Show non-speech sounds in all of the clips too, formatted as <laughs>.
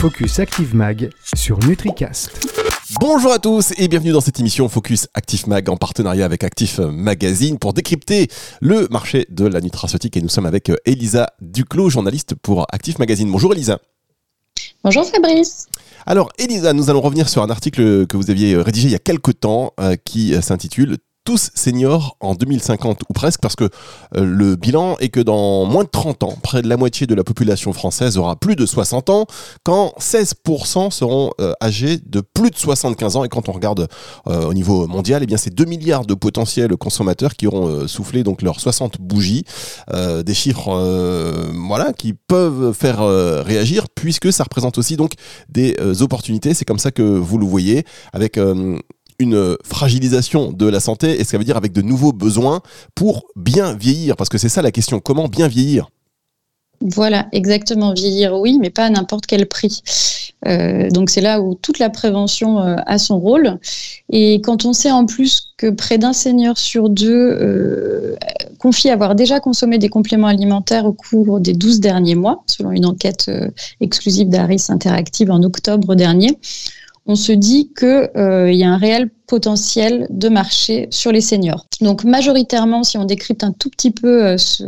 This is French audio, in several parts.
Focus Active Mag sur NutriCast. Bonjour à tous et bienvenue dans cette émission Focus Active Mag en partenariat avec Active Magazine pour décrypter le marché de la nutraceutique et nous sommes avec Elisa Duclos, journaliste pour Active Magazine. Bonjour Elisa. Bonjour Fabrice. Alors Elisa, nous allons revenir sur un article que vous aviez rédigé il y a quelques temps euh, qui s'intitule tous seniors en 2050 ou presque parce que euh, le bilan est que dans moins de 30 ans, près de la moitié de la population française aura plus de 60 ans quand 16% seront euh, âgés de plus de 75 ans. Et quand on regarde euh, au niveau mondial, eh bien c'est 2 milliards de potentiels consommateurs qui auront soufflé donc leurs 60 bougies, des chiffres voilà qui peuvent faire réagir puisque ça représente aussi donc des opportunités, c'est comme ça que vous le voyez avec une fragilisation de la santé et ce ça veut dire avec de nouveaux besoins pour bien vieillir Parce que c'est ça la question, comment bien vieillir? Voilà, exactement. Vieillir, oui, mais pas à n'importe quel prix. Euh, donc c'est là où toute la prévention euh, a son rôle. Et quand on sait en plus que près d'un seigneur sur deux euh, confie avoir déjà consommé des compléments alimentaires au cours des 12 derniers mois, selon une enquête exclusive d'Aris Interactive en octobre dernier, on se dit qu'il euh, y a un réel potentiel de marché sur les seniors. Donc majoritairement, si on décrypte un tout petit peu euh, ce,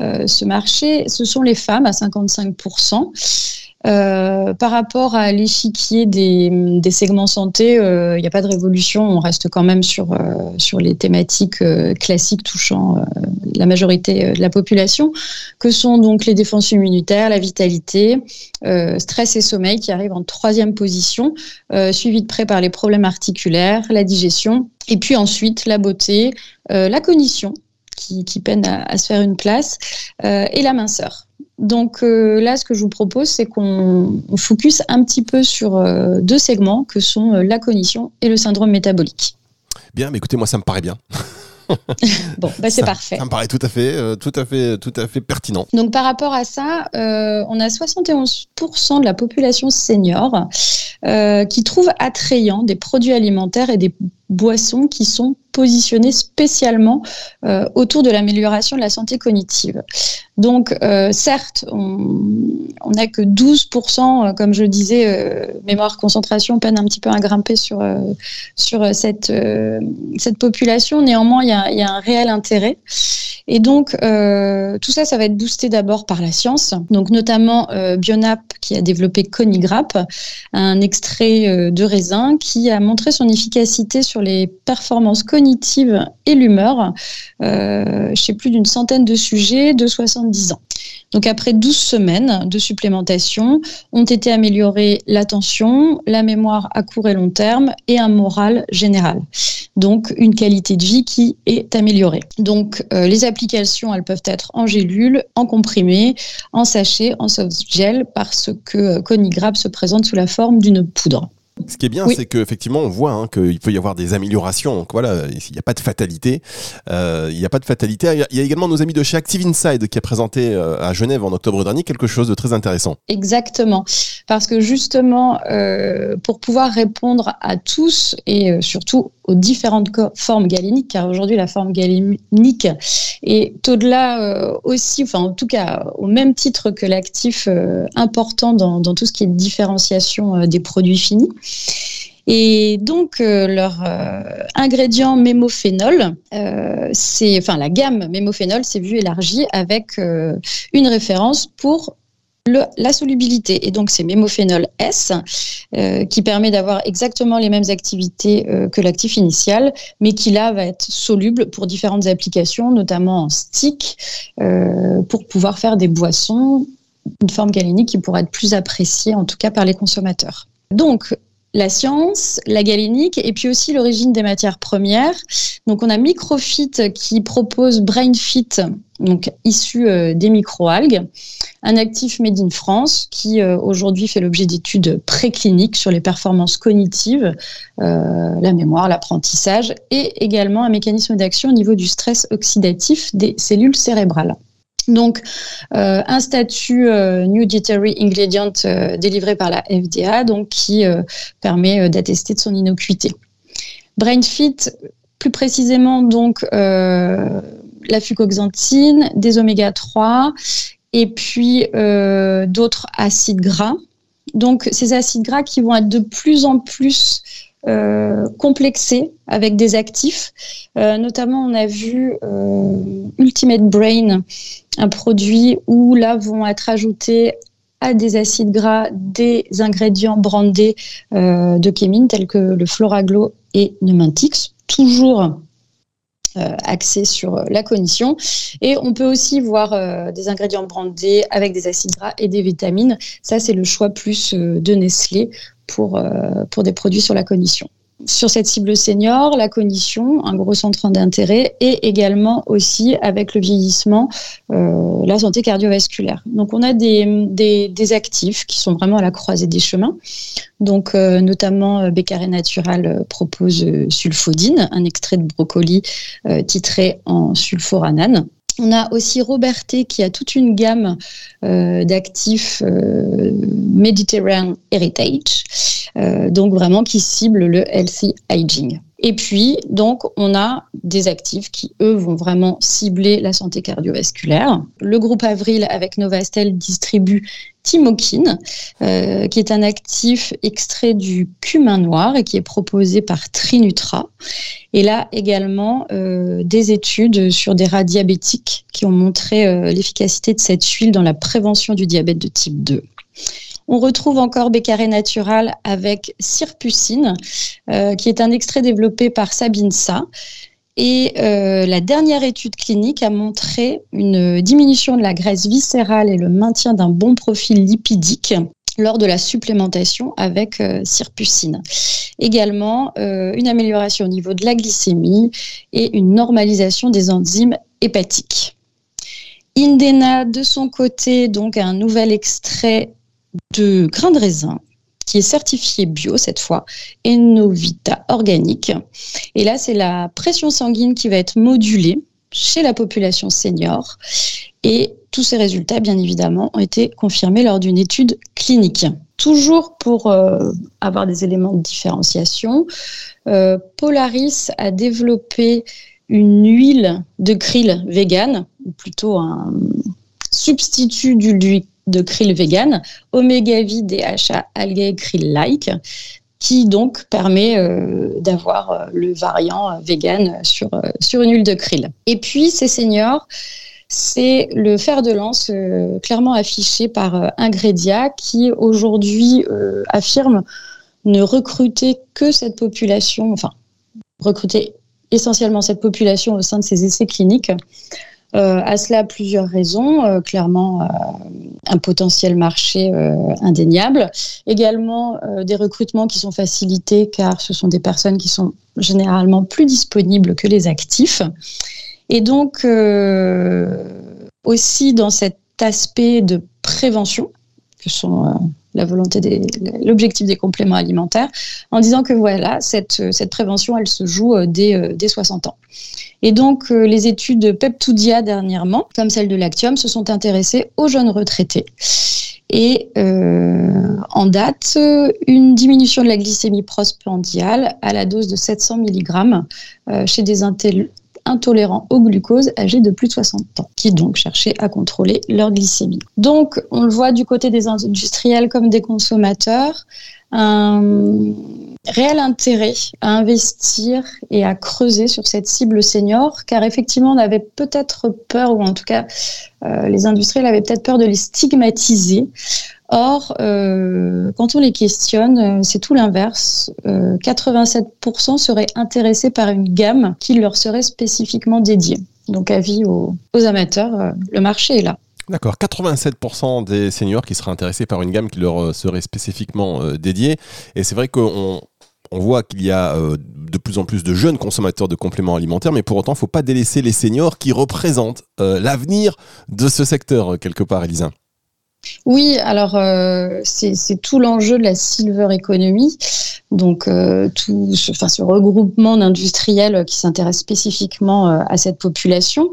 euh, ce marché, ce sont les femmes à 55%. Euh, par rapport à l'échiquier des, segments santé, il euh, n'y a pas de révolution. On reste quand même sur, euh, les thématiques classiques touchant la majorité de la population, que sont donc les défenses immunitaires, la vitalité, stress et sommeil qui arrivent en troisième position, suivi de près par les problèmes articulaires, la digestion, et puis ensuite la beauté, la cognition qui peine à, se faire une place, et la minceur. Donc euh, là, ce que je vous propose, c'est qu'on focus un petit peu sur euh, deux segments que sont euh, la cognition et le syndrome métabolique. Bien, mais écoutez, moi, ça me paraît bien. <laughs> <laughs> bon, bah c'est parfait. Ça me paraît tout à fait, tout à fait, tout à fait pertinent. Donc par rapport à ça, on a 71% de la population senior qui trouve attrayant des produits alimentaires et des boissons qui sont positionnés spécialement euh, autour de l'amélioration de la santé cognitive. Donc, euh, certes, on n'a que 12%, euh, comme je disais, mémoire concentration peine un petit peu à grimper sur, sur cette, cette population. Néanmoins, il y a, y a, un réel intérêt. Et donc, tout ça, ça va être boosté d'abord par la science. Donc, notamment Bionap, qui a développé Conigrap, un extrait de raisin qui a montré son efficacité sur les performances cognitives et l'humeur euh, chez plus d'une centaine de sujets de 70 ans. Donc après 12 semaines de supplémentation, ont été améliorées l'attention, la mémoire à court et long terme et un moral général. Donc une qualité de vie qui est améliorée. Donc euh, les applications, elles peuvent être en gélule, en comprimé, en sachet, en soft gel parce que euh, Conigrab se présente sous la forme d'une poudre. Ce qui est bien, c'est qu'effectivement, on voit hein, qu'il peut y avoir des améliorations. Donc voilà, il n'y a pas de fatalité. Euh, il n'y a pas de fatalité. Il y, a également nos amis de chez Active Inside qui a présenté euh, à Genève en octobre dernier quelque chose de très intéressant. Exactement. Parce que justement, euh, pour pouvoir répondre à tous et surtout aux différentes formes galéniques, car aujourd'hui la forme galénique est au-delà aussi, enfin en tout cas au même titre que l'actif important dans, dans, tout ce qui est différenciation des produits finis. Et donc, euh, leur euh, ingrédient mémophénol, euh, enfin, la gamme mémophénol s'est vue élargie avec une référence pour la solubilité. Et donc, c'est mémophénol S qui permet d'avoir exactement les mêmes activités que l'actif initial, mais qui là va être soluble pour différentes applications, notamment en stick, pour pouvoir faire des boissons, une forme galénique qui pourra être plus appréciée, en tout cas par les consommateurs. Donc, la science, la galénique et puis aussi l'origine des matières premières. Donc on a Microfit qui propose BrainFit, donc issu euh, des microalgues, un actif made in France qui euh, aujourd'hui fait l'objet d'études précliniques sur les performances cognitives, euh, la mémoire, l'apprentissage et également un mécanisme d'action au niveau du stress oxydatif des cellules cérébrales. Donc, euh, un statut euh, New Dietary Ingredient euh, délivré par la FDA, donc qui permet d'attester de son innocuité. BrainFit, plus précisément, donc la fucoxanthine, des oméga 3 et puis d'autres acides gras Donc, ces acides gras qui vont être de plus en plus euh, complexés avec des actifs. Euh, notamment, on a vu euh, Ultimate Brain, un produit où là vont être ajoutés à des acides gras des ingrédients brandés de Kémine tels que le Floraglo et Neumantix, toujours axé sur la cognition. Et on peut aussi voir euh, des ingrédients brandés avec des acides gras et des vitamines. Ça, c'est le choix plus euh, de Nestlé pour, pour des produits sur la cognition sur cette cible senior, la cognition, un gros centre d'intérêt, et également aussi avec le vieillissement, euh, la santé cardiovasculaire. Donc on a des, des, actifs qui sont vraiment à la croisée des chemins. Donc euh, notamment euh, Bécaré Natural propose sulfodine, un extrait de brocoli titré en sulforanane. On a aussi Roberté qui a toute une gamme euh, d'actifs euh, Mediterranean Heritage, euh, donc vraiment qui cible le healthy aging. Et puis, donc, on a des actifs qui, eux, vont vraiment cibler la santé cardiovasculaire. Le groupe Avril avec Novastel distribue Timokin, euh, qui est un actif extrait du cumin noir et qui est proposé par Trinutra. Et là également euh, des études sur des rats diabétiques qui ont montré euh, l'efficacité de cette huile dans la prévention du diabète de type 2. On retrouve encore Bécaré Natural avec Sirpucine, euh, qui est un extrait développé par Sabine Sa. Et euh, la dernière étude clinique a montré une diminution de la graisse viscérale et le maintien d'un bon profil lipidique lors de la supplémentation avec euh, Sirpucine. Également, une amélioration au niveau de la glycémie et une normalisation des enzymes hépatiques. Indena, de son côté, donc a un nouvel extrait de grains de raisin qui est certifié bio cette fois, Enovita organique. Et là, c'est la pression sanguine qui va être modulée chez la population senior. Et tous ces résultats, bien évidemment, ont été confirmés lors d'une étude clinique. Toujours pour euh, avoir des éléments de différenciation, euh, Polaris a développé une huile de krill vegan, ou plutôt un substitut d'huile de krill vegan, Omega V DHA algae krill like, qui donc permet euh, d'avoir euh, le variant euh, vegan sur, une huile de krill. Et puis, ces seniors, c'est le fer de lance clairement affiché par Ingredia qui aujourd'hui affirme ne recruter que cette population, enfin recruter essentiellement cette population au sein de ses essais cliniques euh, à cela, plusieurs raisons. Euh, clairement, euh, un potentiel marché indéniable. Également, des recrutements qui sont facilités car ce sont des personnes qui sont généralement plus disponibles que les actifs. Et donc, aussi dans cet aspect de prévention, que sont volonté des, l'objectif des compléments alimentaires, en disant que voilà, cette, cette prévention, elle se joue dès, dès 60 ans. Et donc, euh, les études de Peptudia dernièrement, comme celle de Lactium, se sont intéressées aux jeunes retraités. Et euh, en date, une diminution de la glycémie prosplandiale à la dose de 700 mg euh, chez des intolérants au glucose âgés de plus de 60 ans, qui donc cherchaient à contrôler leur glycémie. Donc, on le voit du côté des industriels comme des consommateurs, un réel intérêt à investir et à creuser sur cette cible senior, car effectivement, on avait peut-être peur, ou en tout cas, euh, les industriels avaient peut-être peur de les stigmatiser. Or, euh, quand on les questionne, euh, c'est tout l'inverse. 87% seraient intéressés par une gamme qui leur serait spécifiquement dédiée. Donc, avis aux amateurs, le marché est là. D'accord, 87% des seniors qui seraient intéressés par une gamme qui leur euh, serait spécifiquement euh, dédiée. Et c'est vrai qu'on on voit qu'il y a euh, de plus en plus de jeunes consommateurs de compléments alimentaires, mais pour autant, il ne faut pas délaisser les seniors qui représentent l'avenir de ce secteur, quelque part, Elisa. Oui, alors c'est tout l'enjeu de la silver economy, donc tout ce, enfin, ce regroupement d'industriels qui s'intéressent spécifiquement à cette population.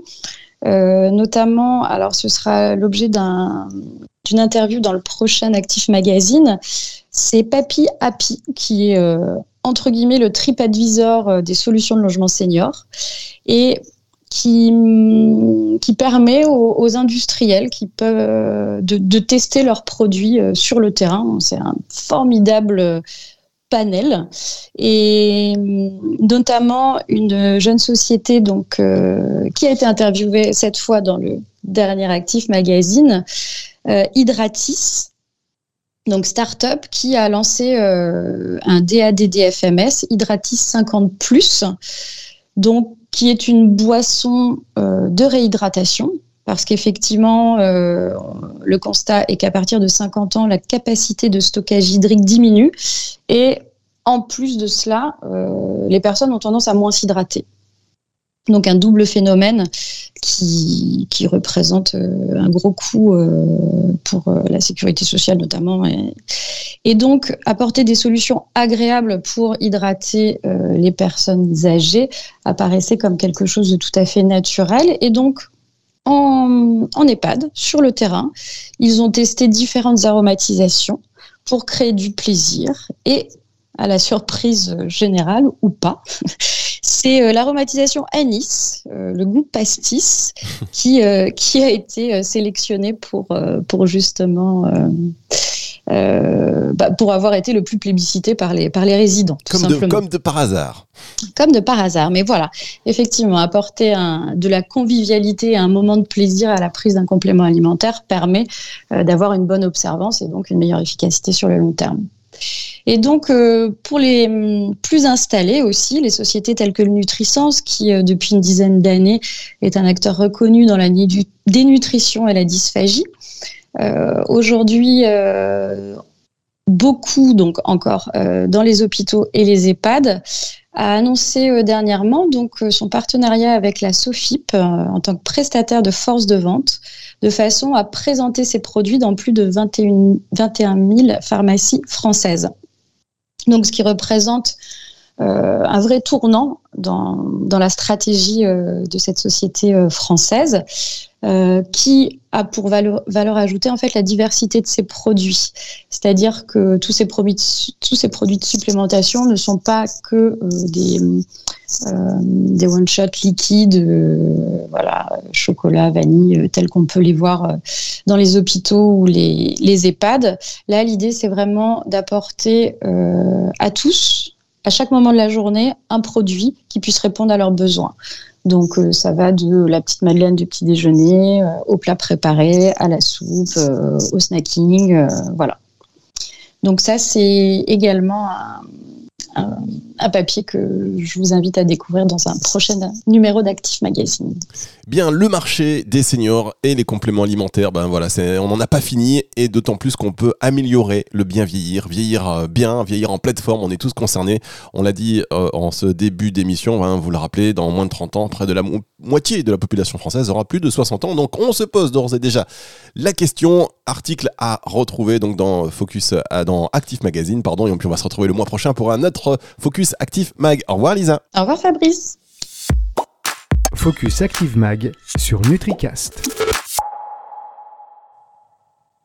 Euh, notamment, alors ce sera l'objet d'une interview dans le prochain Actif Magazine. C'est Papy Happy qui est euh, entre guillemets le trip advisor euh, des solutions de logement senior et qui, qui permet aux, industriels qui peuvent de, de, tester leurs produits sur le terrain. C'est un formidable panel et notamment une jeune société donc qui a été interviewée cette fois dans le dernier Actif Magazine, Hydratis, donc start-up qui a lancé euh, un DADDFMS Hydratis 50 donc qui est une boisson euh, de réhydratation parce qu'effectivement euh, le constat est qu'à partir de 50 ans la capacité de stockage hydrique diminue et en plus de cela les personnes ont tendance à moins s'hydrater. Donc un double phénomène qui, représente euh, un gros coût euh, pour euh, la sécurité sociale notamment. Et, et, donc apporter des solutions agréables pour hydrater les personnes âgées apparaissait comme quelque chose de tout à fait naturel. Et donc en, en EHPAD, sur le terrain, ils ont testé différentes aromatisations pour créer du plaisir et à la surprise générale ou pas, c'est euh, l'aromatisation anis, euh, le goût pastis, <laughs> qui, euh, qui a été sélectionné pour, pour justement bah, pour avoir été le plus plébiscité par les, par les résidents. comme, de, comme de par hasard. Comme de par hasard. Mais voilà, effectivement, apporter un, de la convivialité, un moment de plaisir à la prise d'un complément alimentaire permet d'avoir une bonne observance et donc une meilleure efficacité sur le long terme. Et donc, euh, pour les hum, plus installés aussi, les sociétés telles que le Nutrisens, qui euh, depuis une dizaine d'années est un acteur reconnu dans la dénutrition et la dysphagie, euh, aujourd'hui, beaucoup, donc encore, dans les hôpitaux et les EHPAD, a annoncé dernièrement donc son partenariat avec la SOFIP en tant que prestataire de force de vente, de façon à présenter ses produits dans plus de 21, 21 000 pharmacies françaises. Donc ce qui représente euh, un vrai tournant dans, la stratégie euh, de cette société euh, française qui a pour valeur, ajoutée en fait la diversité de ses produits. C'est-à-dire que tous ces produits, tous ces produits de supplémentation ne sont pas que des, des one-shot liquides, voilà, chocolat, vanille, tels qu'on peut les voir dans les hôpitaux ou les EHPAD. Là, l'idée, c'est vraiment d'apporter à tous à chaque moment de la journée un produit qui puisse répondre à leurs besoins. Donc euh, ça va de la petite madeleine du petit déjeuner euh, au plat préparé, à la soupe, euh, au snacking, voilà. Donc ça c'est également un, un, papier que je vous invite à découvrir dans un prochain numéro d'Actif Magazine. Bien, le marché des seniors et les compléments alimentaires, ben voilà, on n'en a pas fini et d'autant plus qu'on peut améliorer le bien vieillir, vieillir euh, bien, vieillir en pleine forme, on est tous concernés. On l'a dit euh, en ce début d'émission, hein, vous le rappelez, dans moins de 30 ans, près de la moitié de la population française aura plus de 60 ans. Donc on se pose d'ores et déjà la question, article à retrouver donc dans Focus, euh, dans Active Magazine, pardon, et puis on va se retrouver le mois prochain pour un autre Focus Active Mag. Au revoir Lisa. Au revoir Fabrice. Focus Active Mag sur NutriCast.